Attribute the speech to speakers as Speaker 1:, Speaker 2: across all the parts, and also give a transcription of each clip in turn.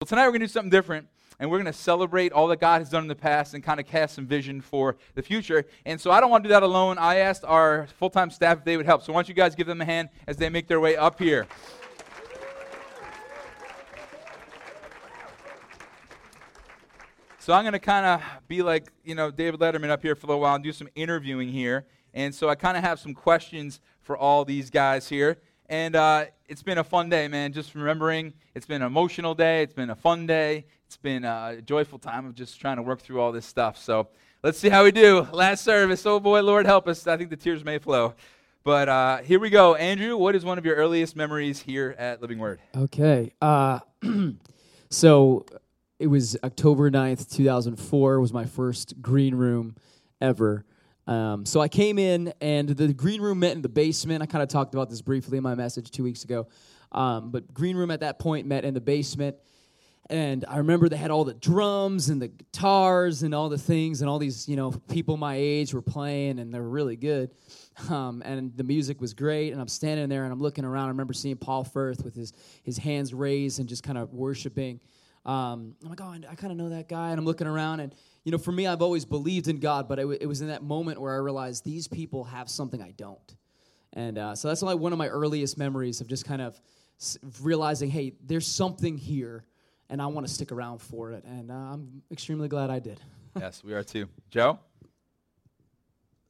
Speaker 1: Well, tonight we're going to do something different, and we're going to celebrate all that God has done in the past and kind of cast some vision for the future. And so I don't want to do that alone. I asked our full time staff if they would help. So why don't you guys give them a hand as they make their way up here? So I'm going to kind of be like, you know, David Letterman up here for a little while and do some interviewing here. And so I kind of have some questions for all these guys here. And uh, it's been a fun day, man. Just remembering, it's been an emotional day. It's been a fun day. It's been a joyful time of just trying to work through all this stuff. So let's see how we do. Last service. Oh boy, Lord help us. I think the tears may flow. But uh, here we go. Andrew, what is one of your earliest memories here at Living Word?
Speaker 2: Okay. Uh, so it was October 9th, 2004 was my first green room ever. Um, so I came in, and the green room met in the basement. I kind of talked about this briefly in my message two weeks ago. Um, but green room at that point met in the basement, and I remember they had all the drums and the guitars and all the things, and all these you know people my age were playing, and they were really good. Um, and the music was great, and I'm standing there and I'm looking around. I remember seeing Paul Firth with his his hands raised and just kind of worshiping. Um, I'm like, oh, I kind of know that guy, and I'm looking around and you know, for me, I've always believed in God, but it, was in that moment where I realized these people have something I don't. And uh, so that's like one of my earliest memories of just kind of realizing, hey, there's something here, and I want to stick around for it. And uh, I'm extremely glad I did.
Speaker 1: yes, we are too. Joe?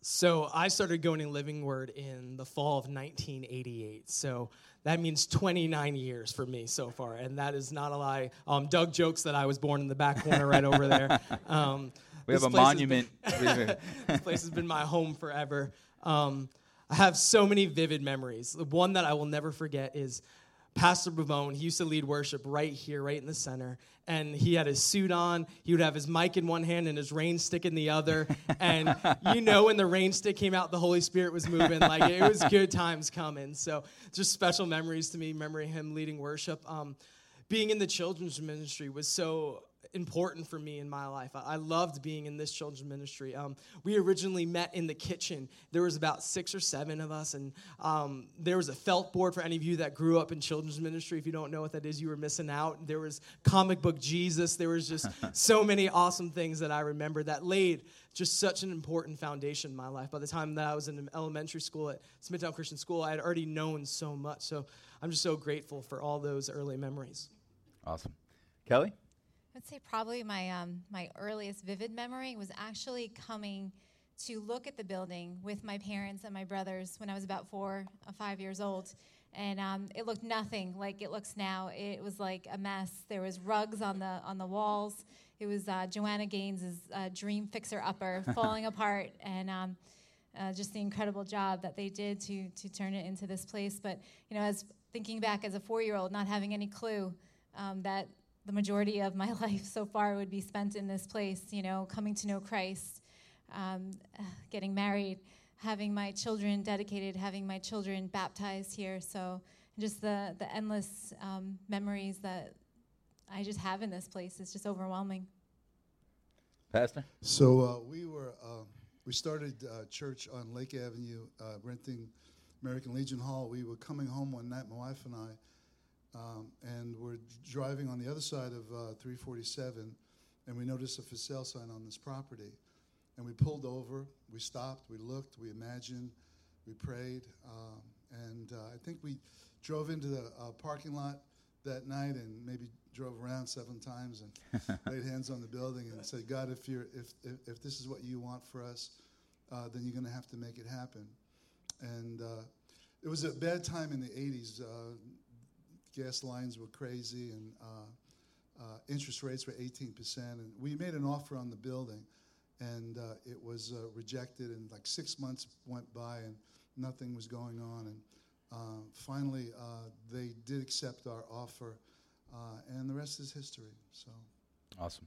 Speaker 3: So I started going in Living Word in the fall of 1988. So that means 29 years for me so far, and that is not a lie. Um, Doug jokes that I was born in the back corner right over there. Um,
Speaker 1: we have a monument.
Speaker 3: Been, this place has been my home forever. Um, I have so many vivid memories. The one that I will never forget is Pastor Bavone, he used to lead worship right here, right in the center. And he had his suit on. He would have his mic in one hand and his rain stick in the other. And you know, when the rain stick came out, the Holy Spirit was moving. Like it was good times coming. So just special memories to me, remembering him leading worship. Um, being in the children's ministry was so important for me in my life. I, loved being in this children's ministry. Um, we originally met in the kitchen. There was about six or seven of us, and um, there was a felt board for any of you that grew up in children's ministry. If you don't know what that is, you were missing out. There was comic book Jesus. There was just so many awesome things that I remember that laid just such an important foundation in my life. By the time that I was in elementary school at Smithtown Christian School, I had already known so much. So I'm just so grateful for all those early memories.
Speaker 1: Awesome. Kelly?
Speaker 4: I'd say probably my um, my earliest vivid memory was actually coming to look at the building with my parents and my brothers when I was about four or five years old. And um, it looked nothing like it looks now. It was like a mess. There was rugs on the on the walls. It was uh, Joanna Gaines' uh, dream fixer upper falling apart, and um, uh, just the incredible job that they did to to turn it into this place. But you know, as thinking back as a four year old, not having any clue um, that the majority of my life so far would be spent in this place, you know, coming to know Christ, um, getting married, having my children dedicated, having my children baptized here. So just the, the endless um, memories that I just have in this place is just overwhelming.
Speaker 1: Pastor?
Speaker 5: So uh, we were, uh, we started uh, church on Lake Avenue, uh, renting American Legion Hall. We were coming home one night, my wife and I, um, and we're driving on the other side of uh, 347, and we noticed a for sale sign on this property. And we pulled over, we stopped, we looked, we imagined, we prayed, um, and uh, I think we drove into the uh, parking lot that night and maybe drove around seven times and laid hands on the building and said, God, if, you're, if, if, if this is what you want for us, uh, then you're going to have to make it happen. And uh, it was a bad time in the 80s gas lines were crazy and uh, uh, interest rates were 18%. And we made an offer on the building and uh, it was uh, rejected. And like six months went by and nothing was going on. And uh, finally, uh, they did accept our offer, and the rest is history. So
Speaker 1: awesome.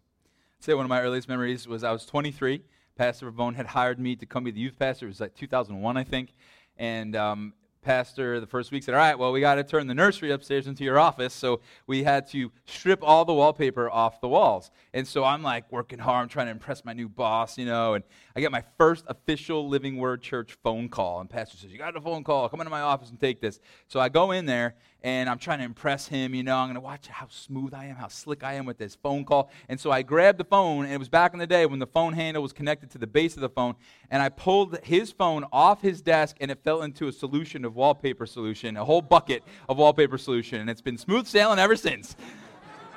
Speaker 1: I'd say one of my earliest memories was I was 23. Pastor Bone had hired me to come be the youth pastor. It was like 2001, I think. And um, pastor the first week said, All right, well, we got to turn the nursery upstairs into your office. So we had to strip all the wallpaper off the walls. And so I'm like working hard, I'm trying to impress my new boss, you know. And I get my first official Living Word Church phone call. And pastor says, You got a phone call. Come into my office and take this. So I go in there, and I'm trying to impress him. You know, I'm going to watch how smooth I am, how slick I am with this phone call. And so I grabbed the phone, and it was back in the day when the phone handle was connected to the base of the phone, and I pulled his phone off his desk, and it fell into a solution of wallpaper solution, a whole bucket of wallpaper solution, and it's been smooth sailing ever since.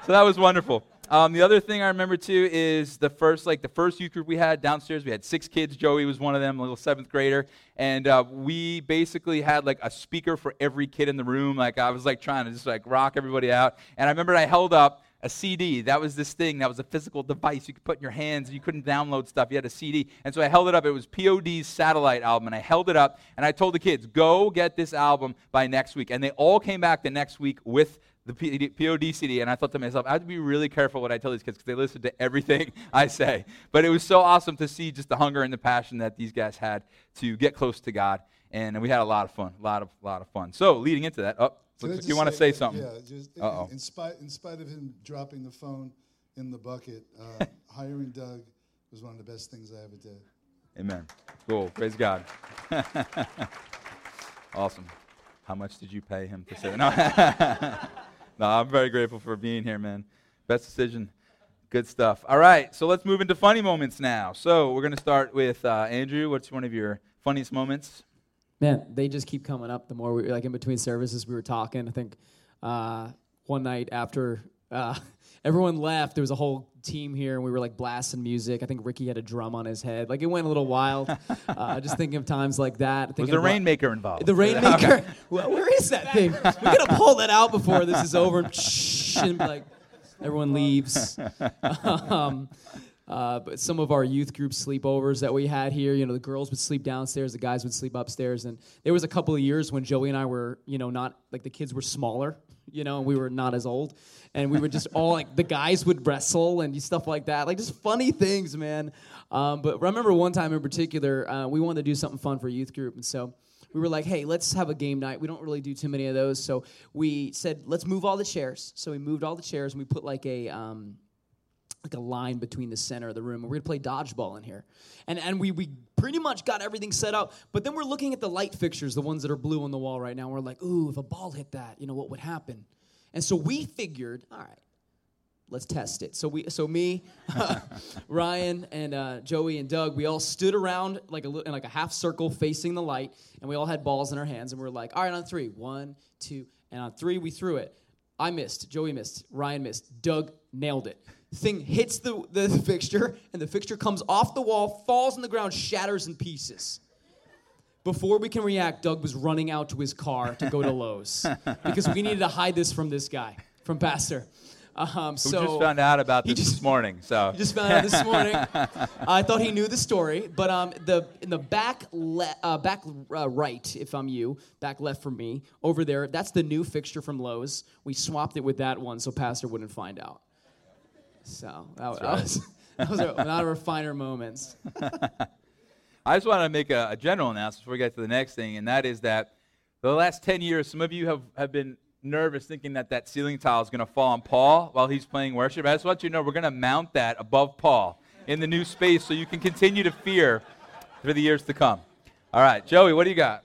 Speaker 1: so that was wonderful. Um, the other thing I remember too is the first, like the first youth group we had downstairs. We had six kids. Joey was one of them, a little seventh grader, and uh, we basically had like a speaker for every kid in the room. Like I was like trying to just like rock everybody out. And I remember I held up a CD. That was this thing. That was a physical device you could put in your hands. You couldn't download stuff. You had a CD. And so I held it up. It was POD's satellite album. And I held it up and I told the kids, go get this album by next week. And they all came back the next week with the POD CD, and I thought to myself, I have to be really careful what I tell these kids because they listen to everything I say. But it was so awesome to see just the hunger and the passion that these guys had to get close to God, and we had a lot of fun, a lot of lot of fun. So leading into that, oh, looks like you want to say, something.
Speaker 5: Yeah, just Uh-oh. in spite in spite of him dropping the phone in the bucket, uh, hiring Doug was one of the best things I ever did.
Speaker 1: Amen. Cool. Praise God. awesome. How much did you pay him to say that? No. No, I'm very grateful for being here, man. Best decision. Good stuff. All right, so let's move into funny moments now. So we're going to start with uh, Andrew. What's one of your funniest moments?
Speaker 2: Man, they just keep coming up. The more we like in between services, we were talking. I think uh, one night after uh, everyone left, there was a whole team here, and we were like blasting music. I think Ricky had a drum on his head. Like it went a little wild. uh, just thinking of times like that.
Speaker 1: Was the rainmaker involved?
Speaker 2: The rainmaker. well, where is that thing? We gotta pull that out before this is over. and like everyone leaves. um, uh, but some of our youth group sleepovers that we had here, you know, the girls would sleep downstairs, the guys would sleep upstairs, and there was a couple of years when Joey and I were, you know, not like the kids were smaller, you know, and we were not as old, and we would just all like the guys would wrestle and stuff like that, like just funny things, man. Um, but I remember one time in particular, uh, we wanted to do something fun for youth group, and so we were like, hey, let's have a game night. We don't really do too many of those, so we said, let's move all the chairs. So we moved all the chairs and we put like a um, like a line between the center of the room. And we're gonna play dodgeball in here. And and we we pretty much got everything set up, but then we're looking at the light fixtures, the ones that are blue on the wall right now. We're like, ooh, if a ball hit that, you know what would happen? And so we figured, all right, let's test it. So we, so me, Ryan, and uh, Joey and Doug, we all stood around like a in like a half circle facing the light, and we all had balls in our hands, and we are like, all right, on three, one, two, and on three we threw it. I missed, Joey missed, Ryan missed, Doug nailed it thing hits the, the fixture, and the fixture comes off the wall, falls on the ground, shatters in pieces. Before we can react, Doug was running out to his car to go to Lowe's because we needed to hide this from this guy, from Pastor.
Speaker 1: Um, so just found out about this just, this morning. So
Speaker 2: he just found out this morning. I thought he knew the story, but um, the in the back le- uh, back uh, right, if I'm you, back left for me, over there, that's the new fixture from Lowe's. We swapped it with that one so Pastor wouldn't find out. So that, right. was, those are not our finer moments.
Speaker 1: I just want to make a, a, general announcement before we get to the next thing, and that is that the last 10 years, some of you have, have been nervous thinking that that ceiling tile is going to fall on Paul while he's playing worship. I just want you to know we're going to mount that above Paul in the new space so you can continue to fear for the years to come. All right, Joey, what do you got?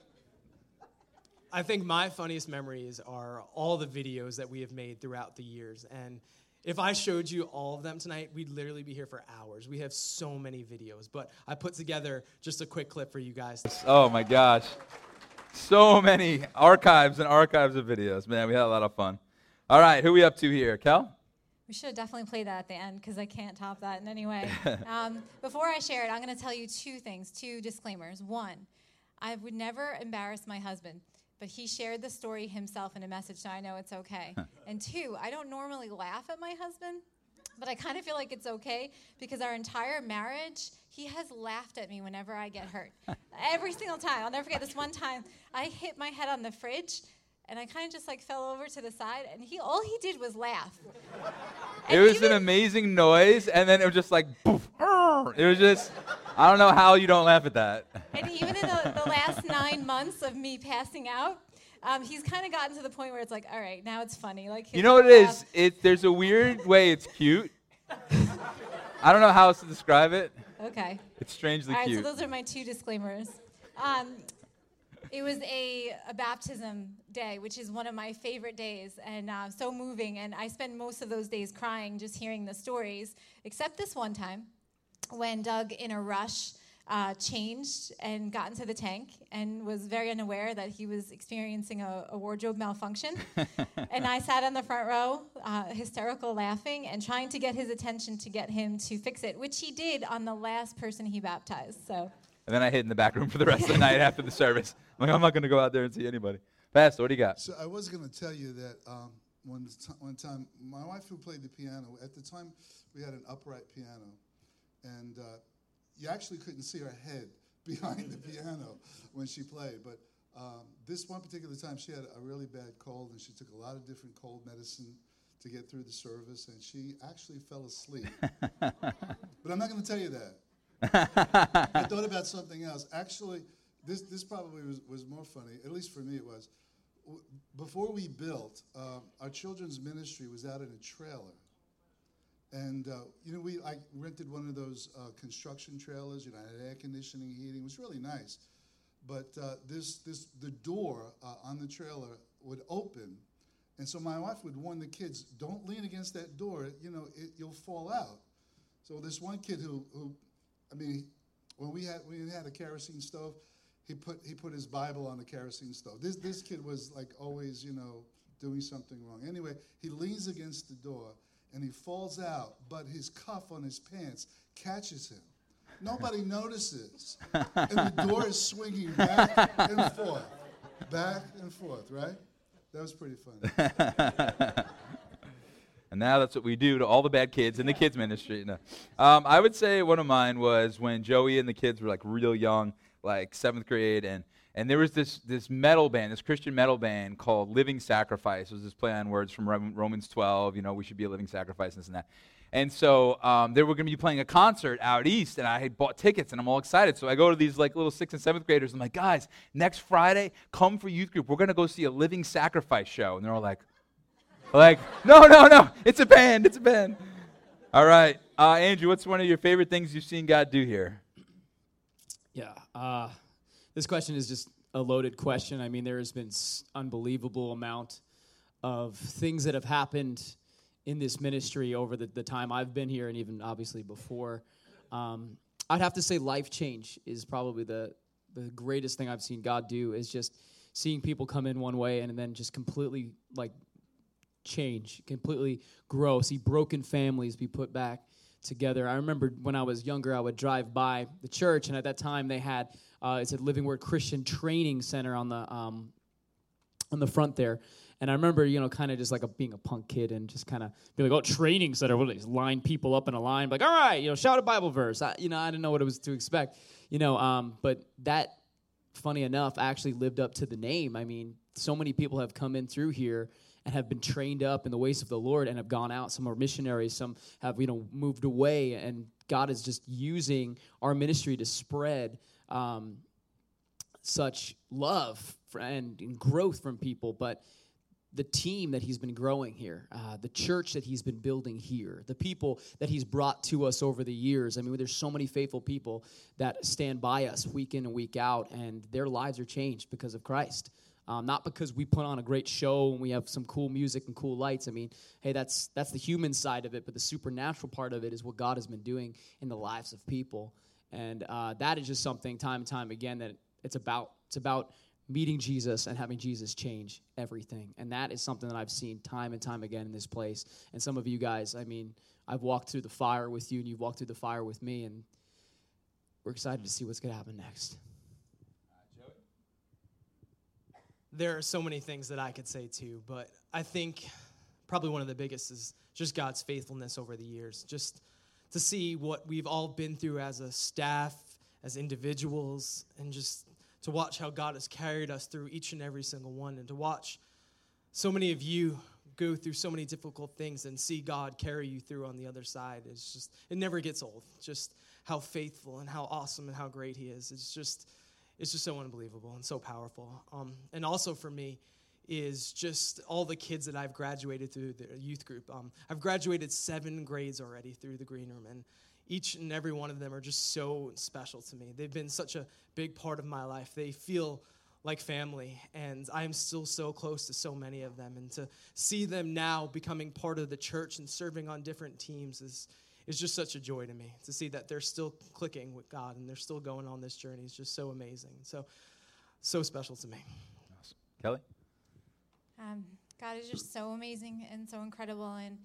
Speaker 3: I think my funniest memories are all the videos that we have made throughout the years. And if I showed you all of them tonight, we'd literally be here for hours. We have so many videos, but I put together just a quick clip for you guys.
Speaker 1: Oh my gosh. So many archives and archives of videos. Man, we had a lot of fun. All right, who we up to here? Kel?
Speaker 4: We should definitely play that at the end because I can't top that in any way. um, before I share it, I'm going to tell you two things, two disclaimers. One, I would never embarrass my husband but he shared the story himself in a message, so I know it's okay. and two, I don't normally laugh at my husband, but I kind of feel like it's okay because our entire marriage, he has laughed at me whenever I get hurt. Every single time. I'll never forget this one time I hit my head on the fridge and I kind of just like fell over to the side, and he all he did was laugh.
Speaker 1: it was even, an amazing noise, and then it was just like, poof, it was just, I don't know how you don't laugh at that.
Speaker 4: And even in the, the last nine months of me passing out, um, he's kind of gotten to the point where it's like, all right, now it's funny. Like
Speaker 1: you know what it is? It there's a weird way it's cute. I don't know how else to describe it.
Speaker 4: Okay.
Speaker 1: It's strangely
Speaker 4: all right,
Speaker 1: cute.
Speaker 4: so those are my two disclaimers. Um, it was a, a baptism day, which is one of my favorite days and uh, so moving. And I spend most of those days crying just hearing the stories, except this one time when Doug, in a rush, uh, changed and got into the tank and was very unaware that he was experiencing a, a wardrobe malfunction. and I sat on the front row, uh, hysterical laughing and trying to get his attention to get him to fix it, which he did on the last person he baptized. So.
Speaker 1: And then I hid in the back room for the rest of the night after the service. I'm like, I'm not going to go out there and see anybody. Pastor, what do you got?
Speaker 5: So I was going to tell you that um, one, t- one time, my wife who played the piano, at the time we had an upright piano, and uh, you actually couldn't see her head behind the piano when she played. But um, this one particular time, she had a really bad cold, and she took a lot of different cold medicine to get through the service, and she actually fell asleep. but I'm not going to tell you that. I thought about something else. Actually, this, this probably was, was more funny, at least for me it was. W- Before we built, um, our children's ministry was out in a trailer. And, uh, you know, we I rented one of those uh, construction trailers, you know, had air conditioning, heating. It was really nice. But uh, this, this, the door uh, on the trailer would open. And so my wife would warn the kids, don't lean against that door, you know, it, you'll fall out. So this one kid who, who I mean, when we had we had a kerosene stove, he put he put his Bible on the kerosene stove. This this kid was like always, you know, doing something wrong. Anyway, he leans against the door and he falls out, but his cuff on his pants catches him. Nobody notices, and the door is swinging back and forth, back and forth. Right? That was pretty funny.
Speaker 1: And now that's what we do to all the bad kids in the kids ministry. No. Um, I would say one of mine was when Joey and the kids were like real young, like seventh grade, and and there was this this metal band, this Christian metal band called Living Sacrifice. It was this play on words from Romans 12. You know, we should be a living sacrifice, and this and that. And so um, they were going to be playing a concert out east, and I had bought tickets, and I'm all excited. So I go to these like little sixth and seventh graders. And I'm like, guys, next Friday, come for youth group. We're going to go see a Living Sacrifice show, and they're all like, like, no, no, no, it's a band, it's a band. All right, uh, Andrew, what's one of your favorite things you've seen God do here?
Speaker 2: Yeah. Uh, this question is just a loaded question. I mean, there has been unbelievable amount of things that have happened in this ministry over the, the time I've been here and even obviously before. Um, I'd have to say life change is probably the, the greatest thing I've seen God do is just seeing people come in one way and then just completely like change, completely grow, see broken families be put back together. I remember when I was younger, I would drive by the church, and at that time they had uh, it's a Living Word Christian Training Center on the um, on the front there. And I remember, you know, kind of just like a, being a punk kid and just kind of be like, oh, training center. What just line people up in a line? Like, all right, you know, shout a Bible verse. I, you know, I didn't know what it was to expect, you know, um, but that, funny enough, actually lived up to the name. I mean, so many people have come in through here and have been trained up in the ways of the Lord and have gone out. Some are missionaries, some have, you know, moved away, and God is just using our ministry to spread um, such love and, and growth from people. But the team that he's been growing here, uh, the church that he's been building here, the people that he's brought to us over the years. I mean, there's so many faithful people that stand by us week in and week out, and their lives are changed because of Christ. Um, not because we put on a great show and we have some cool music and cool lights. I mean, hey, that's that's the human side of it, but the supernatural part of it is what God has been doing in the lives of people, and uh, that is just something time and time again that it's about. It's about meeting Jesus and having Jesus change everything. And that is something that I've seen time and time again in this place. And some of you guys, I mean, I've walked through the fire with you and you've walked through the fire with me and we're excited to see what's going to happen next.
Speaker 3: There are so many things that I could say too, but I think probably one of the biggest is just God's faithfulness over the years. Just to see what we've all been through as a staff, as individuals, and just to watch how God has carried us through each and every single one, and to watch so many of you go through so many difficult things and see God carry you through on the other side. It's just, it never gets old. Just how faithful and how awesome and how great He is. It's just, it's just so unbelievable and so powerful. Um, and also for me is just all the kids that I've graduated through the youth group. Um, I've graduated seven grades already through the green room, and each and every one of them are just so special to me. They've been such a big part of my life. They feel like family, and I am still so close to so many of them. And to see them now becoming part of the church and serving on different teams is, is just such a joy to me. To see that they're still clicking with God and they're still going on this journey is just so amazing. So, so special to me.
Speaker 1: Awesome. Kelly?
Speaker 4: Um, God is just so amazing and so incredible, and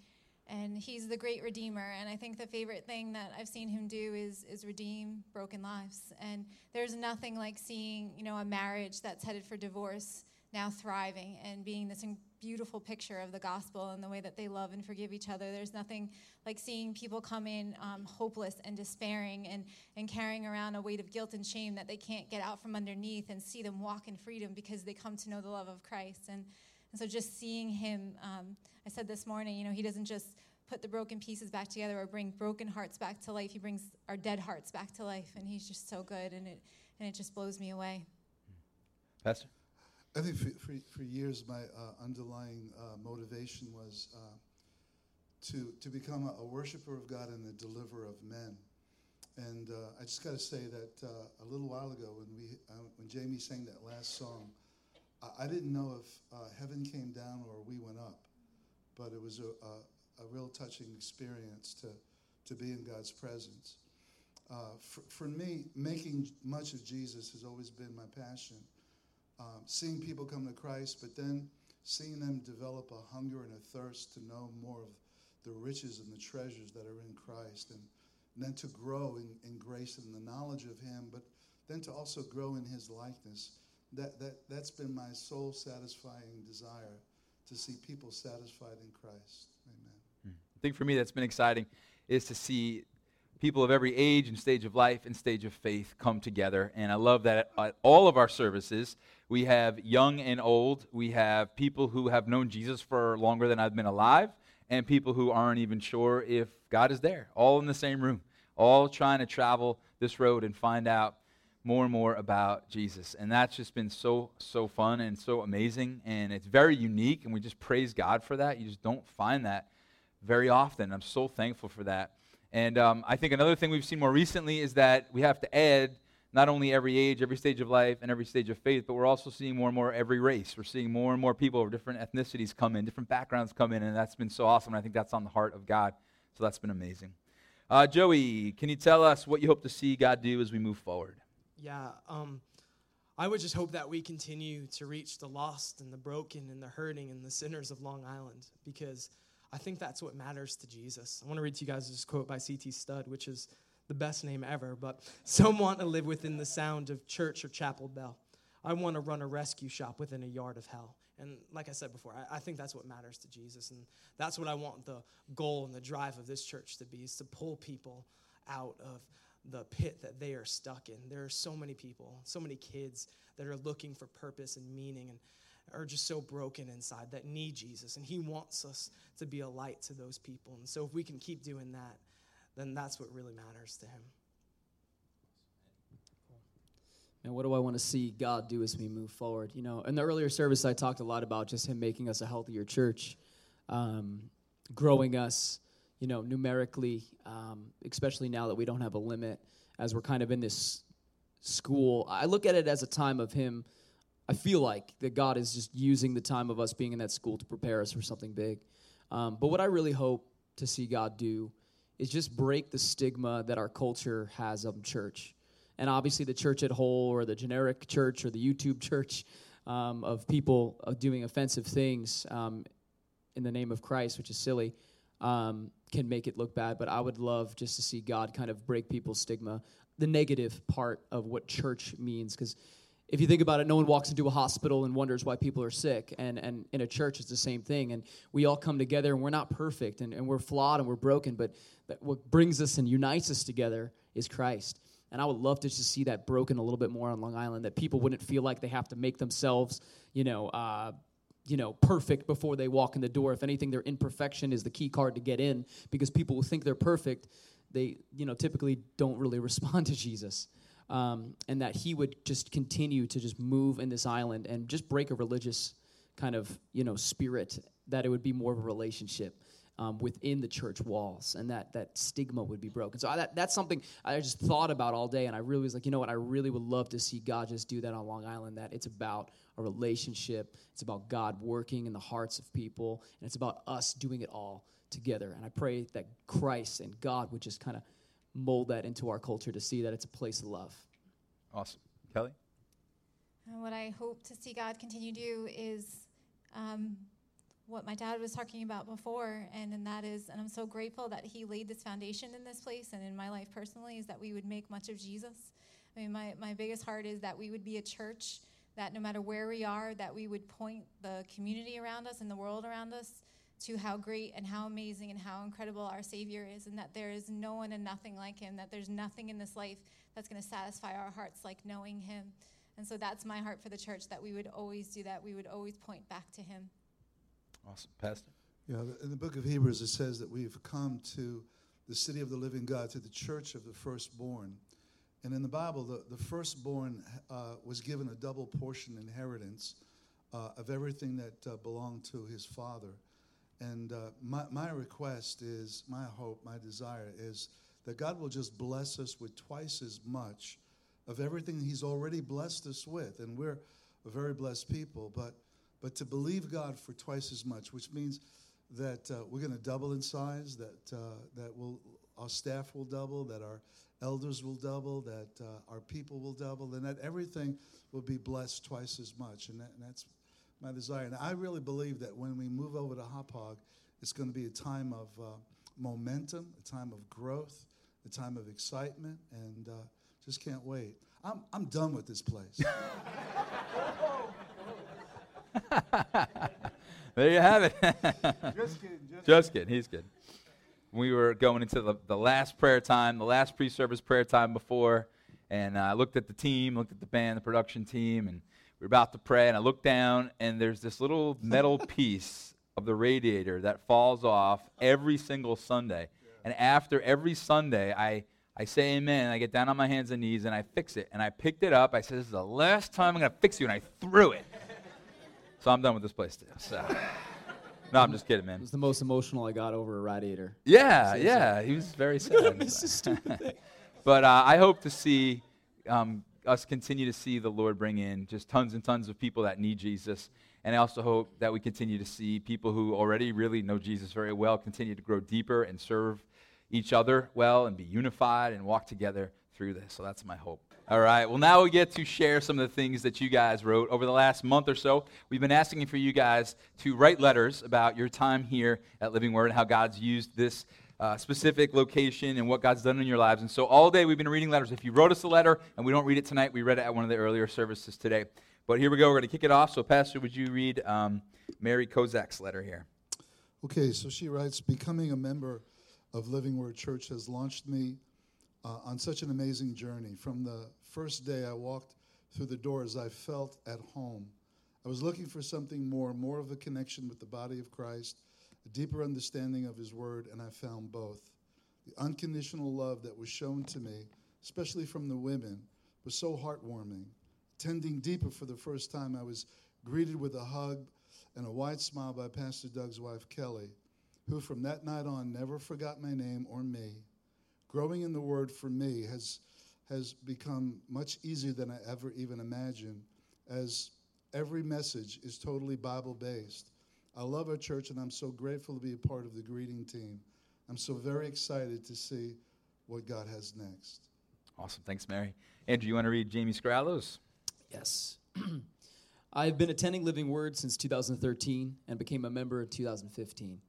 Speaker 4: and He's the great Redeemer. And I think the favorite thing that I've seen Him do is is redeem broken lives. And there's nothing like seeing you know a marriage that's headed for divorce now thriving and being this beautiful picture of the gospel and the way that they love and forgive each other. There's nothing like seeing people come in um, hopeless and despairing and, and carrying around a weight of guilt and shame that they can't get out from underneath and see them walk in freedom because they come to know the love of Christ. And and so just seeing him, um, I said this morning, you know, he doesn't just put the broken pieces back together or bring broken hearts back to life. He brings our dead hearts back to life, and he's just so good, and it and it just blows me away.
Speaker 1: Pastor,
Speaker 5: I think for for, for years my uh, underlying uh, motivation was uh, to to become a, a, worshiper of God and a deliverer of men. And uh, I just got to say that uh, a little while ago when we uh, when Jamie sang that last song. I didn't know if uh, heaven came down or we went up, but it was a, a, a real touching experience to, to be in God's presence. Uh, for, for, me, making much of Jesus has always been my passion. Um, seeing people come to Christ, but then seeing them develop a hunger and a thirst to know more of the riches and the treasures that are in Christ, and, and then to grow in, in grace and the knowledge of Him, but then to also grow in His likeness that, that, that's been my soul satisfying desire to see people satisfied in Christ. Amen.
Speaker 1: Hmm. I think for me that's been exciting is to see people of every age and stage of life and stage of faith come together. And I love that at all of our services, we have young and old. We have people who have known Jesus for longer than I've been alive, and people who aren't even sure if God is there, all in the same room, all trying to travel this road and find out more and more about Jesus. And that's just been so, so fun and so amazing. And it's very unique. And we just praise God for that. You just don't find that very often. I'm so thankful for that. And um, I think another thing we've seen more recently is that we have to add not only every age, every stage of life, and every stage of faith, but we're also seeing more and more every race. We're seeing more and more people of different ethnicities come in, different backgrounds come in, and that's been so awesome. And I think that's on the heart of God. So that's been amazing. Uh, Joey, can you tell us what you hope to see God do as we move forward?
Speaker 3: Yeah, um, I would just hope that we continue to reach the lost and the broken and the hurting and the sinners of Long Island because I think that's what matters to Jesus. I want to read to you guys this quote by C.T. Studd, which is the best name ever, but some want to live within the sound of church or chapel bell. I want to run a rescue shop within a yard of hell. And like I said before, I, I, think that's what matters to Jesus. And that's what I want the goal and the drive of this church to be, is to pull people out of the pit that they are stuck in. There are so many people, so many kids that are looking for purpose and meaning and are just so broken inside that need Jesus. And He wants us to be a light to those people. And so if we can keep doing that, then that's what really matters to Him.
Speaker 2: And what do I want to see God do as we move forward? You know, in the earlier service, I talked a lot about just Him making us a healthier church, um, growing us you know, numerically, um, especially now that we don't have a limit, as we're kind of in this school. I look at it as a time of Him. I feel like that God is just using the time of us being in that school to prepare us for something big. Um, but what I really hope to see God do is just break the stigma that our culture has of church. And obviously, the church at whole, or the generic church, or the YouTube church um, of people doing offensive things um, in the name of Christ, which is silly um, can make it look bad, but I would love just to see God kind of break people's stigma, the negative part of what church means. Because if you think about it, no one walks into a hospital and wonders why people are sick. And, and in a church, it's the same thing. And we all come together and we're not perfect and, and we're flawed and we're broken, but what brings us and unites us together is Christ. And I would love to just see that broken a little bit more on Long Island, that people wouldn't feel like they have to make themselves, you know, uh, you know, perfect before they walk in the door. If anything, their imperfection is the key card to get in because people who think they're perfect, they, you know, typically don't really respond to Jesus. Um, and that he would just continue to just move in this island and just break a religious kind of, you know, spirit, that it would be more of a relationship. um, within the church walls, and that that stigma would be broken. So I, that, that's something I just thought about all day, and I really was like, you know what? I really would love to see God just do that on Long Island. That it's about a relationship, it's about God working in the hearts of people, and it's about us doing it all together. And I pray that Christ and God would just kind of mold that into our culture to see that it's a place of love.
Speaker 1: Awesome. Kelly?
Speaker 4: And what I hope to see God continue to do is um, what my dad was talking about before, and, and that is, and I'm so grateful that he laid this foundation in this place and in my life personally, is that we would make much of Jesus. I mean, my, my biggest heart is that we would be a church that no matter where we are, that we would point the community around us and the world around us to how great and how amazing and how incredible our Savior is, and that there is no one and nothing like Him, that there's nothing in this life that's going to satisfy our hearts like knowing Him. And so that's my heart for the church that we would always do that. We would always point back to Him.
Speaker 1: Awesome. Pastor?
Speaker 5: Yeah, in the book of Hebrews, it says that we've come to the city of the living God, to the church of the firstborn. And in the Bible, the, the firstborn uh, was given a double portion inheritance uh, of everything that uh, belonged to his father. And uh, my, my request is, my hope, my desire is that God will just bless us with twice as much of everything He's already blessed us with. And we're a very blessed people, but, but to believe God for twice as much, which means that uh, we're going to double in size, that, uh, that we'll, our staff will double, that our elders will double, that uh, our people will double, and that everything will be blessed twice as much. And, that, and that's my desire. And I really believe that when we move over to Hauppauge, it's going to be a time of uh, momentum, a time of growth, a time of excitement, and uh, just can't wait. I'm, I'm done with this place.
Speaker 1: there you have it.
Speaker 5: just kidding. Just,
Speaker 1: Just kidding. He's good. We were going into the, the last prayer time, the last pre service prayer time before, and uh, I looked at the team, looked at the band, the production team, and we were about to pray. And I looked down, and there's this little metal piece of the radiator that falls off every single Sunday. And after every Sunday, I, I say amen, and I get down on my hands and knees, and I fix it. And I picked it up. I said, This is the last time I'm going to fix you. And I threw it. So I'm done with this place, too. So. No, I'm just kidding, man.
Speaker 2: It was the most emotional I got over a radiator.
Speaker 1: Yeah, yeah, he was very sad. but uh, I hope to see um, us continue to see the Lord bring in just tons and tons of people that need Jesus. And I also hope that we continue to see people who already really know Jesus very well continue to grow deeper and serve each other well and be unified and walk together through this. So that's my hope. All right. Well, now we get to share some of the things that you guys wrote over the last month or so. We've been asking for you guys to write letters about your time here at Living Word and how God's used this uh, specific location and what God's done in your lives. And so all day we've been reading letters. If you wrote us a letter and we don't read it tonight, we read it at one of the earlier services today. But here we go. We're going to kick it off. So, Pastor, would you read um, Mary Kozak's letter here?
Speaker 5: Okay, so she writes Becoming a member of Living Word Church has launched me uh, on such an amazing journey. From the first day I walked through the doors, I felt at home. I was looking for something more, more of a connection with the body of Christ, a deeper understanding of His Word, and I found both. The unconditional love that was shown to me, especially from the women, was so heartwarming. Tending deeper for the first time, I was greeted with a hug and a wide smile by Pastor Doug's wife, Kelly, who from that night on never forgot my name or me. Growing in the Word for me has, has become much easier than I ever even imagined, as every message is totally Bible based. I love our church, and I'm so grateful to be a part of the greeting team. I'm so very excited to see what God has next.
Speaker 1: Awesome. Thanks, Mary. Andrew, you want to read Jamie Scrallo's?
Speaker 2: Yes. I've been attending Living Word since 2013 and became a member in 2015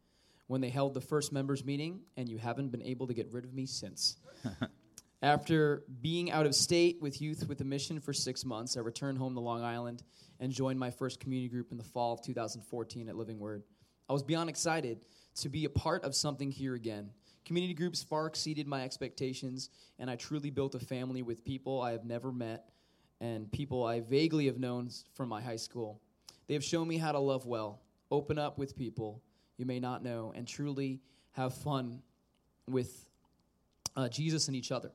Speaker 2: when they held the first members meeting, and you haven't been able to get rid of me since. After being out of state with Youth with a Mission for six months, I returned home to Long Island and joined my first community group in the fall of 2014 at Living Word. I was beyond excited to be a part of something here again. Community groups far exceeded my expectations, and I truly built a family with people I have never met and people I vaguely have known from my high school. They have shown me how to love well, open up with people you may not know, and truly have fun with uh, Jesus and each other.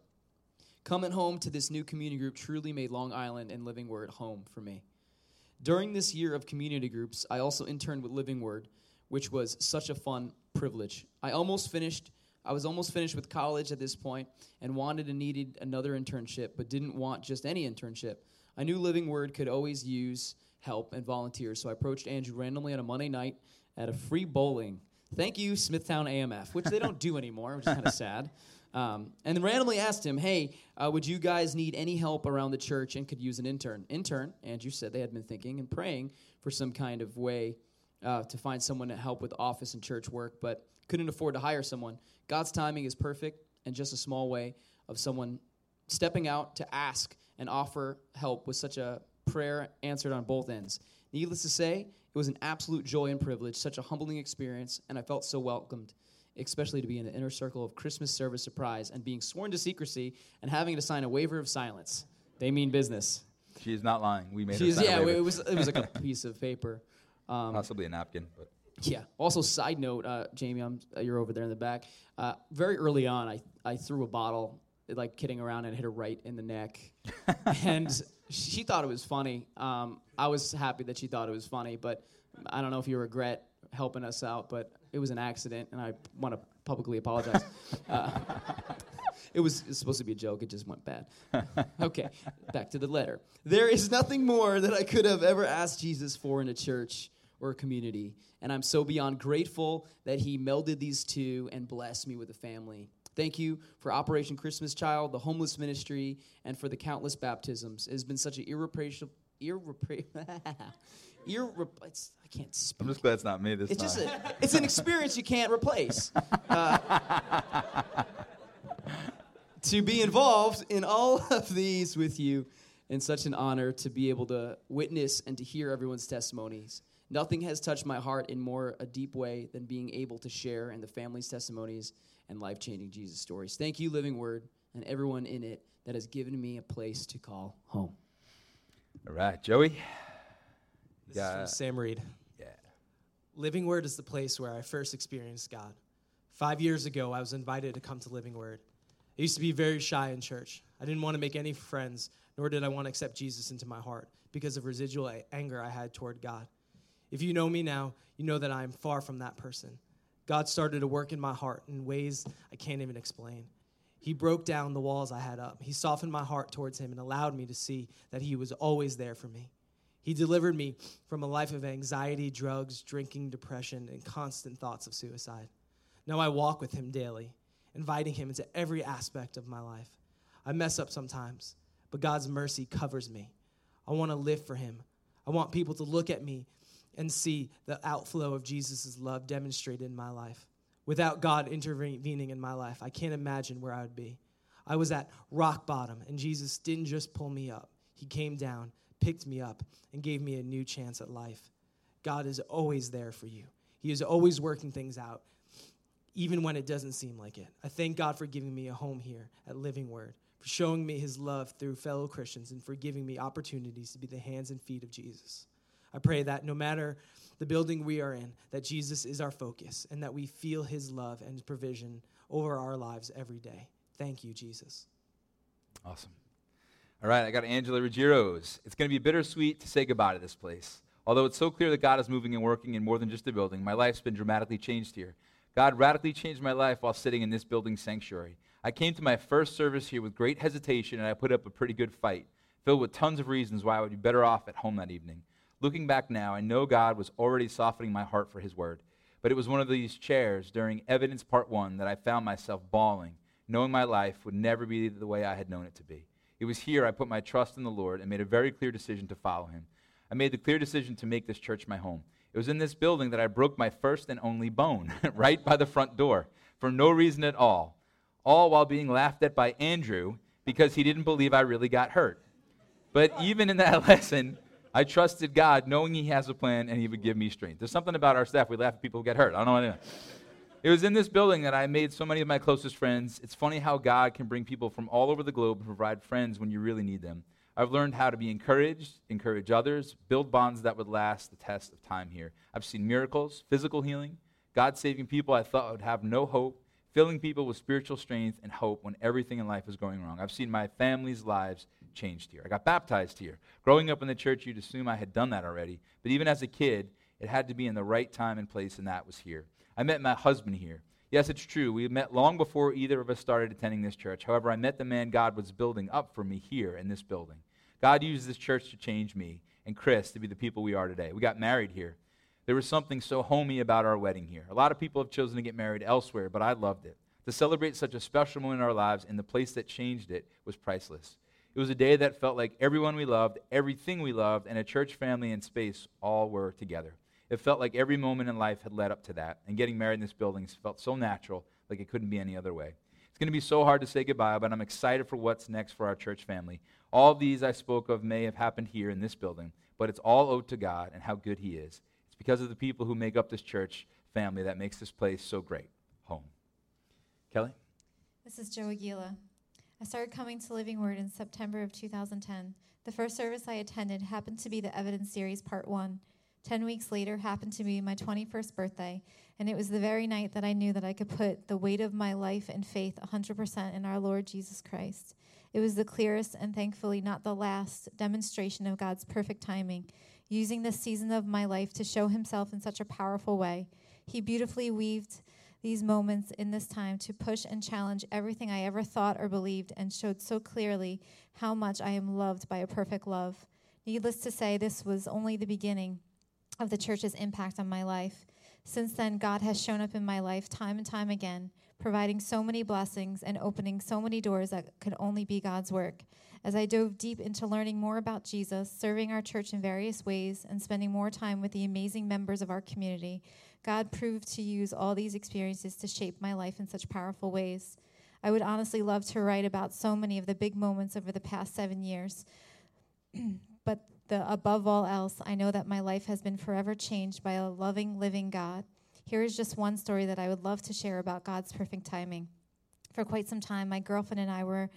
Speaker 2: Coming home to this new community group truly made Long Island and Living Word home for me. During this year of community groups, I also interned with Living Word, which was such a fun privilege. I almost finished. I was almost finished with college at this point and wanted and needed another internship, but didn't want just any internship. I knew Living Word could always use help and volunteers, so I approached Andrew randomly on a Monday night at a free bowling. Thank you, Smithtown AMF, which they don't do anymore, which is kind of sad. Um, and randomly asked him, Hey, uh, would you guys need any help around the church and could use an intern? Intern, Andrew said they had been thinking and praying for some kind of way uh, to find someone to help with office and church work, but couldn't afford to hire someone. God's timing is perfect, and just a small way of someone stepping out to ask and offer help was such a prayer answered on both ends. Needless to say, it was an absolute joy and privilege, such a humbling experience, and I felt so welcomed, especially to be in the inner circle of Christmas service surprise and being sworn to secrecy and having to sign a waiver of silence. They mean business.
Speaker 1: She is not lying. We made her sign a
Speaker 2: yeah, it was it was like a piece of paper. Um,
Speaker 1: possibly a napkin, but
Speaker 2: yeah. Also, side note, uh, Jamie, I'm, uh, you're over there in the back. Uh, very early on, I, I threw a bottle, like kidding around, and hit her right in the neck. and she thought it was funny. Um, I was happy that she thought it was funny, but I don't know if you regret helping us out, but it was an accident, and I want to publicly apologize. Uh, it was, supposed to be a joke. It just went bad. okay, back to the letter. There is nothing more that I could have ever asked Jesus for in a church or a community, and I'm so beyond grateful that He melded these two and blessed me with a family. Thank you for Operation Christmas Child, the homeless ministry, and for the countless baptisms. It has been such an irreparable, it's, I can't speak.
Speaker 1: I'm just glad it's not me this
Speaker 2: It's
Speaker 1: time.
Speaker 2: just a, it's an experience you can't replace. Uh, to be involved in all of these with you, and such an honor to be able to witness and to hear everyone's testimonies. Nothing has touched my heart in more a deep way than being able to share in the family's testimonies and life-changing Jesus stories. Thank you, Living Word, and everyone in it that has given me a place to call home.
Speaker 1: All right, Joey.
Speaker 3: This is
Speaker 1: Yeah.
Speaker 3: from Sam Reed.
Speaker 1: Yeah.
Speaker 3: Living Word is the place where I first experienced God. Five years ago, I was invited to come to Living Word. I used to be very shy in church. I didn't want to make any friends, nor did I want to accept Jesus into my heart because of residual anger I had toward God. If you know me now, you know that I am far from that person. God started to work in my heart in ways I can't even explain. He broke down the walls I had up. He softened my heart towards Him and allowed me to see that He was always there for me. He delivered me from a life of anxiety, drugs, drinking, depression, and constant thoughts of suicide. Now I walk with Him daily, inviting Him into every aspect of my life. I mess up sometimes, but God's mercy covers me. I want to live for Him. I want people to look at me and see the outflow of Jesus' love demonstrated in my life. Without God intervening in my life, I can't imagine where I would be. I was at rock bottom, and Jesus didn't just pull me up, He came down, picked me up, and gave me a new chance at life. God is always there for you, He is always working things out, even when it doesn't seem like it. I thank God for giving me a home here at Living Word, for showing me His love through fellow Christians, and for giving me opportunities to be the hands and feet of Jesus. I pray that no matter the building we are in, that Jesus is our focus and that we feel his love and provision over our lives every day. Thank you, Jesus.
Speaker 1: Awesome. All right, I got Angela Ruggiero's. It's going to be bittersweet to say goodbye to this place. Although it's so clear that God is moving and working in more than just a building, my life's been dramatically changed here. God radically changed my life while sitting in this building sanctuary. I came to my first service here with great hesitation, and I put up a pretty good fight, filled with tons of reasons why I would be better off at home that evening. Looking back now, I know God was already softening my heart for His word. But it was one of these chairs during Evidence Part 1 that I found myself bawling, knowing my life would never be the way I had known it to be. It was here I put my trust in the Lord and made a very clear decision to follow Him. I made the clear decision to make this church my home. It was in this building that I broke my first and only bone, right by the front door, for no reason at all, all while being laughed at by Andrew because he didn't believe I really got hurt. But even in that lesson, I trusted God, knowing He has a plan and He would give me strength. There's something about our staff. We laugh at people who get hurt. I don't know what it was in this building that I made so many of my closest friends. It's funny how God can bring people from all over the globe and provide friends when you really need them. I've learned how to be encouraged, encourage others, build bonds that would last the test of time here. I've seen miracles, physical healing, God saving people I thought would have no hope, filling people with spiritual strength and hope when everything in life is going wrong. I've seen my family's lives changed here. I got baptized here. Growing up in the church, you'd assume I had done that already. But even as a kid, It had to be in the right time and place, and that was here. I met my husband here. Yes, it's true. We met long before either of us started attending this church. However, I met the man God was building up for me here in this building. God used this church to change me and Chris to be the people we are today. We got married here. There was something so homey about our wedding here. A lot of people have chosen to get married elsewhere, but I loved it. To celebrate such a special moment in our lives and the place that changed it was priceless. It was a day that felt like everyone we loved, everything we loved, and a church family and space all were together. It felt like every moment in life had led up to that, and getting married in this building felt so natural, like it couldn't be any other way. It's going to be so hard to say goodbye, but I'm excited for what's next for our church family. All these I spoke of may have happened here in this building, but it's all owed to God and how good He is. It's because of the people who make up this church family that makes this place so great. Home. Kelly?
Speaker 4: This is Joe Aguila. I started coming to Living Word in September of 2010. The first service I attended happened to be the Evidence Series Part 1. Ten weeks later happened to be my 21st birthday, and it was the very night that I knew that I could put the weight of my life and faith 100% in our Lord Jesus Christ. It was the clearest and thankfully not the last demonstration of God's perfect timing, using this season of my life to show Himself in such a powerful way. He beautifully weaved these moments in this time to push and challenge everything I ever thought or believed and showed so clearly how much I am loved by a perfect love. Needless to say, this was only the beginning of the church's impact on my life. Since then, God has shown up in my life time and time again, providing so many blessings and opening so many doors that could only be God's work. As I dove deep into learning more about Jesus, serving our church in various ways, and spending more time with the amazing members of our community, God proved to use all these experiences to shape my life in such powerful ways. I would honestly love to write about so many of the big moments over the past seven years. but the above all else, I know that my life has been forever changed by a loving, living God. Here is just one story that I would love to share about God's perfect timing. For quite some time, my girlfriend and I were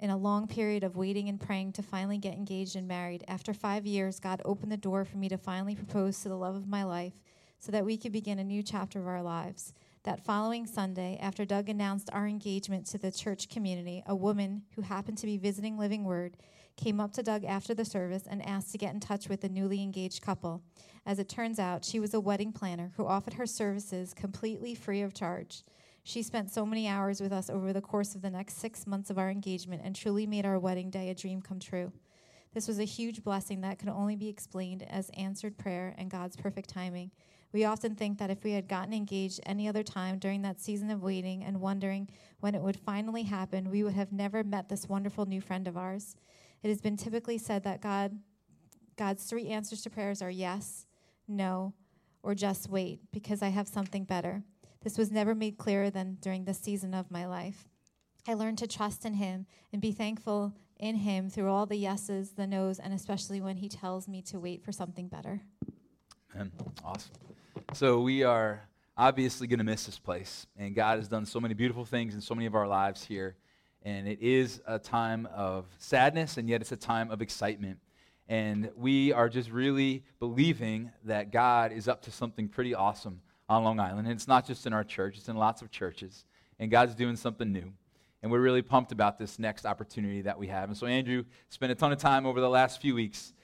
Speaker 4: in a long period of waiting and praying to finally get engaged and married. After five years, God opened the door for me to finally propose to the love of my life so that we could begin a new chapter of our lives. That following Sunday, after Doug announced our engagement to the church community, a woman who happened to be visiting Living Word came up to Doug after the service and asked to get in touch with the newly engaged couple. As it turns out, she was a wedding planner who offered her services completely free of charge. She spent so many hours with us over the course of the next six months of our engagement and truly made our wedding day a dream come true. This was a huge blessing that could only be explained as answered prayer and God's perfect timing. We often think that if we had gotten engaged any other time during that season of waiting and wondering when it would finally happen, we would have never met this wonderful new friend of ours. It has been typically said that God God's three answers to prayers are yes, no, or just wait because I have something better. This was never made clearer than during this season of my life. I learned to trust in him and be thankful in him through all the yeses, the nos, and especially when he tells me to wait for something better.
Speaker 1: Awesome. So we are obviously going to miss this place. And God has done so many beautiful things in so many of our lives here. And it is a time of sadness, and yet it's a time of excitement. And we are just really believing that God is up to something pretty awesome on Long Island. And it's not just in our church, it's in lots of churches. And God's doing something new. And we're really pumped about this next opportunity that we have. And so Andrew spent a ton of time over the last few weeks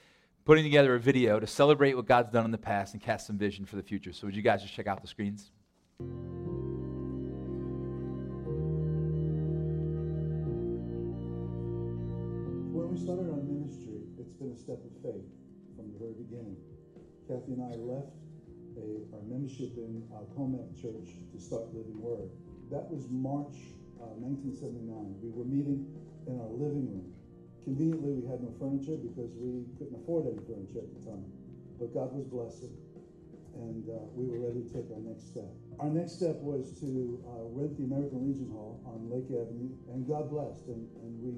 Speaker 1: putting together a video to celebrate what God's done in the past and cast some vision for the future. So, would you guys just check out the screens?
Speaker 5: We started our ministry, it's been a step of faith from the very beginning. Kathy and I left a, our membership in our Comet Church to start Living Word. That was March uh, 1979. We were meeting in our living room Conveniently, we had no furniture because we couldn't afford any furniture at the time. But God was blessing, and uh, we were ready to take our next step. Our next step was to uh, rent the American Legion Hall on Lake Avenue, and God blessed, and, and we.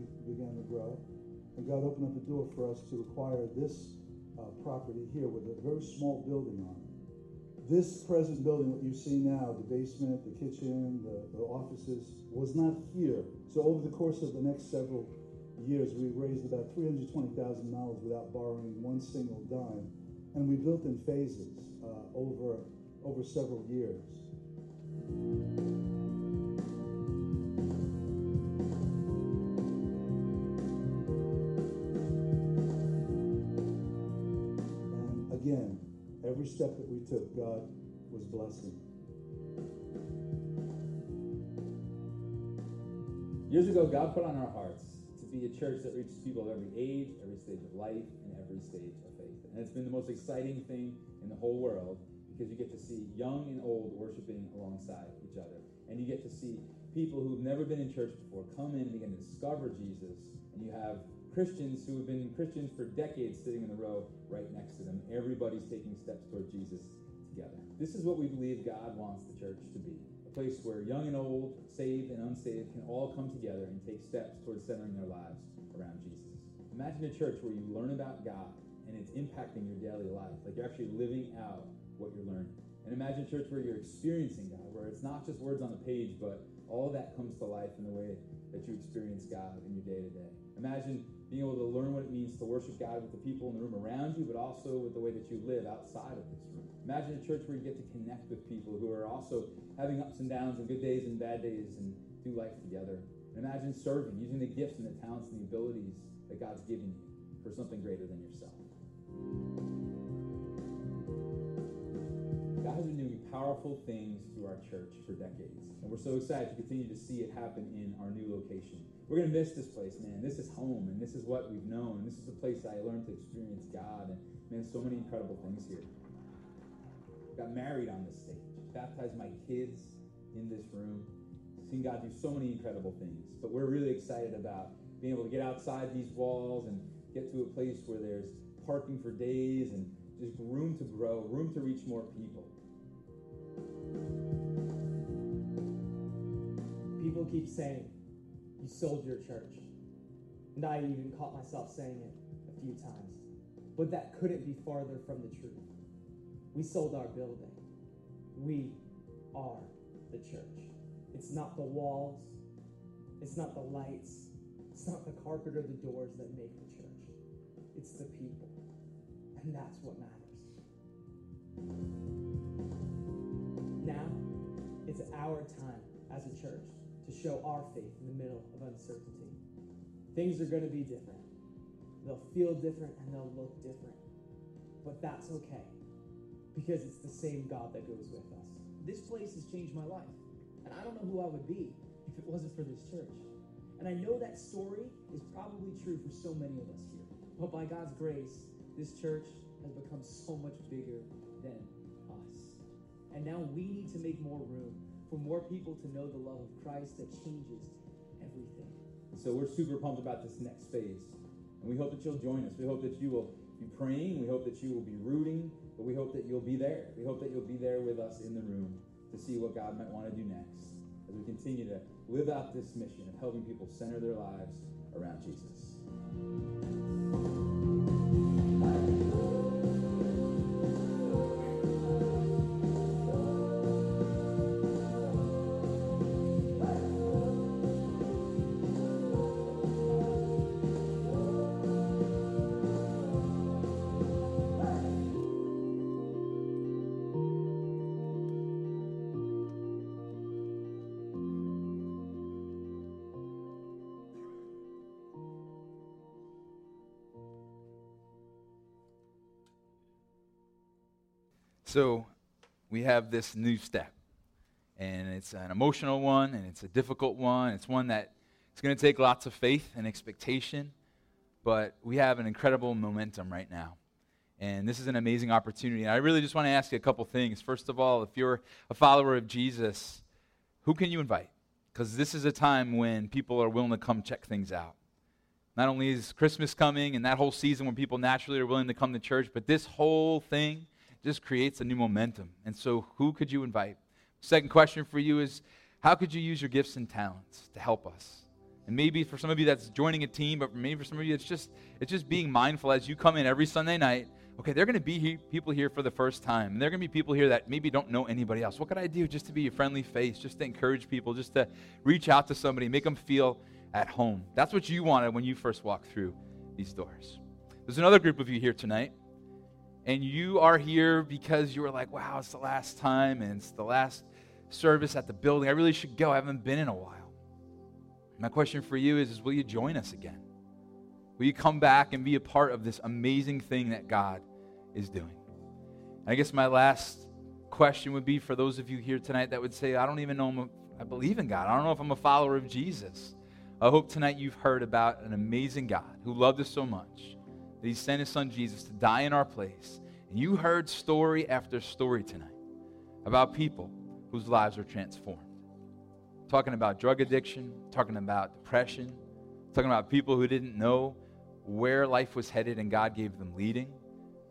Speaker 5: And God opened up the door for us to acquire this uh, property here with a very small building on it. This present building, what you see now, the basement, the kitchen, the, the offices, was not here. So over the course of the next several years, we raised about $320,000 without borrowing one single dime. And we built in phases uh, over, over several years. Every step that we took, God was blessing.
Speaker 1: Years ago, God put on our hearts to be a church that reaches people of every age, every stage of life, and every stage of faith. And it's been the most exciting thing in the whole world because you get to see young and old worshiping alongside each other. And you get to see people who've never been in church before come in and begin to discover Jesus. And you have Christians who have been Christians for decades sitting in the row right next to them. Everybody's taking steps toward Jesus together. This is what we believe God wants the church to be a place where young and old, saved and unsaved, can all come together and take steps towards centering their lives around Jesus. Imagine a church where you learn about God and it's impacting your daily life, like you're actually living out what you're learning. And imagine a church where you're experiencing God, where it's not just words on the page, but all that comes to life in the way that you experience God in your day to day. Imagine being able to learn what it means to worship God with the people in the room around you, but also with the way that you live outside of this room. Imagine a church where you get to connect with people who are also having ups and downs and good days and bad days and do life together. And imagine serving, using the gifts and the talents and the abilities that God's given you for something greater than yourself. God has been doing powerful things through our church for decades, and we're so excited to continue to see it happen in our new location. We're going to miss this place, man. This is home, and this is what we've known. This is the place I learned to experience God, and man, so many incredible things here. Got married on this stage, baptized my kids in this room, seen God do so many incredible things. But we're really excited about being able to get outside these walls and get to a place where there's parking for days and just room to grow, room to reach more people.
Speaker 6: People keep saying, you sold your church. And I even caught myself saying it a few times. But that couldn't be farther from the truth. We sold our building. We are the church. It's not the walls, it's not the lights, it's not the carpet or the doors that make the church. It's the people. And that's what matters. Now, it's our time as a church to show our faith in the middle of uncertainty. Things are going to be different. They'll feel different and they'll look different. But that's okay because it's the same God that goes with us. This place has changed my life. And I don't know who I would be if it wasn't for this church. And I know that story is probably true for so many of us here. But by God's grace, this church has become so much bigger than us. And now we need to make more room for more people to know the love of Christ that changes everything.
Speaker 1: So we're super pumped about this next phase. And we hope that you'll join us. We hope that you will be praying. We hope that you will be rooting. But we hope that you'll be there. We hope that you'll be there with us in the room to see what God might want to do next as we continue to live out this mission of helping people center their lives around Jesus.
Speaker 7: So we have this new step, and it's an emotional one, and it's a difficult one. It's one that it's going to take lots of faith and expectation, but we have an incredible momentum right now. And this is an amazing opportunity. And I really just want to ask you a couple things. First of all, if you're a follower of Jesus, who can you invite? Because this is a time when people are willing to come check things out. Not only is Christmas coming and that whole season when people naturally are willing to come to church, but this whole thing just creates a new momentum. And so, who could you invite? Second question for you is how could you use your gifts and talents to help us? And maybe for some of you that's joining a team, but maybe for some of you it's just it's just being mindful as you come in every Sunday night. Okay, they're going to be he- people here for the first time. And they're going to be people here that maybe don't know anybody else. What could I do just to be a friendly face, just to encourage people, just to reach out to somebody, make them feel at home? That's what you wanted when you first walked through these doors. There's another group of you here tonight and you are here because you were like, wow, it's the last time and it's the last service at the building. I really should go. I haven't been in a while. My question for you is, is will you join us again? Will you come back and be a part of this amazing thing that God is doing?
Speaker 1: I guess my last question would be for those of you here tonight that would say, I don't even know I'm a, I believe in God. I don't know if I'm a follower of Jesus. I hope tonight you've heard about an amazing God who loved us so much that he sent his son Jesus to die in our place. And you heard story after story tonight about people whose lives are transformed. Talking about drug addiction, talking about depression, talking about people who didn't know where life was headed and God gave them leading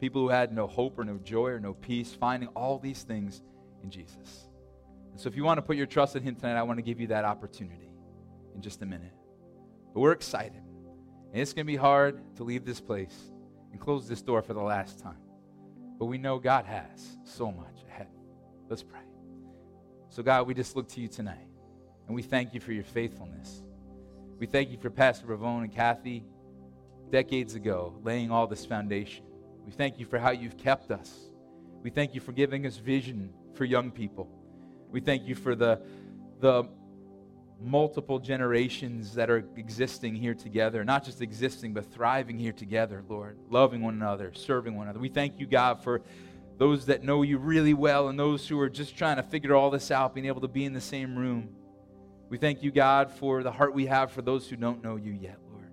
Speaker 1: people who had no hope or no joy or no peace, finding all these things in Jesus. And so if you want to put your trust in Him tonight, I want to give you that opportunity in just a minute. But we're excited. And it's going to be hard to leave this place and close this door for the last time. But we know God has so much ahead. Let's pray. So, God, we just look to you tonight. And we thank you for your faithfulness. We thank you for Pastor Ravone and Kathy decades ago laying all this foundation. We thank you for how you've kept us. We thank you for giving us vision for young people. We thank you for the, the multiple generations that are existing here together, not just existing, but thriving here together, Lord, loving one another, serving one another. We thank you, God, for those that know you really well and those who are just trying to figure all this out, being able to be in the same room. We thank you, God, for the heart we have for those who don't know you yet, Lord.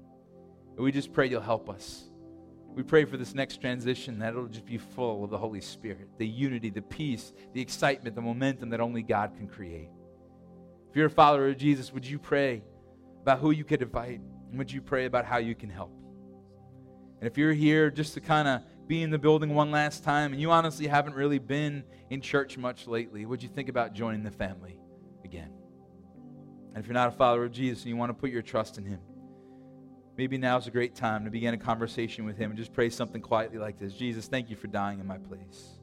Speaker 1: And we just pray you'll help us. We pray for this next transition that it'll just be full of the Holy Spirit, the unity, the peace, the excitement, the momentum that only God can create. If you're a follower of Jesus, would you pray about who you could invite? And would you pray about how you can help? And if you're here just to kind of be in the building one last time and you honestly haven't really been in church much lately, would you think about joining the family again? And if you're not a follower of Jesus and you want to put your trust in Him, maybe now's a great time to begin a conversation with Him and just pray something quietly like this Jesus, thank you for dying in my place.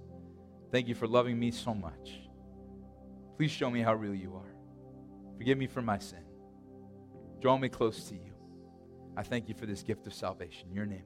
Speaker 1: Thank you for loving me so much. Please show me how real you are. Forgive me for my sin. Draw me close to you. I thank you for this gift of salvation. In your name,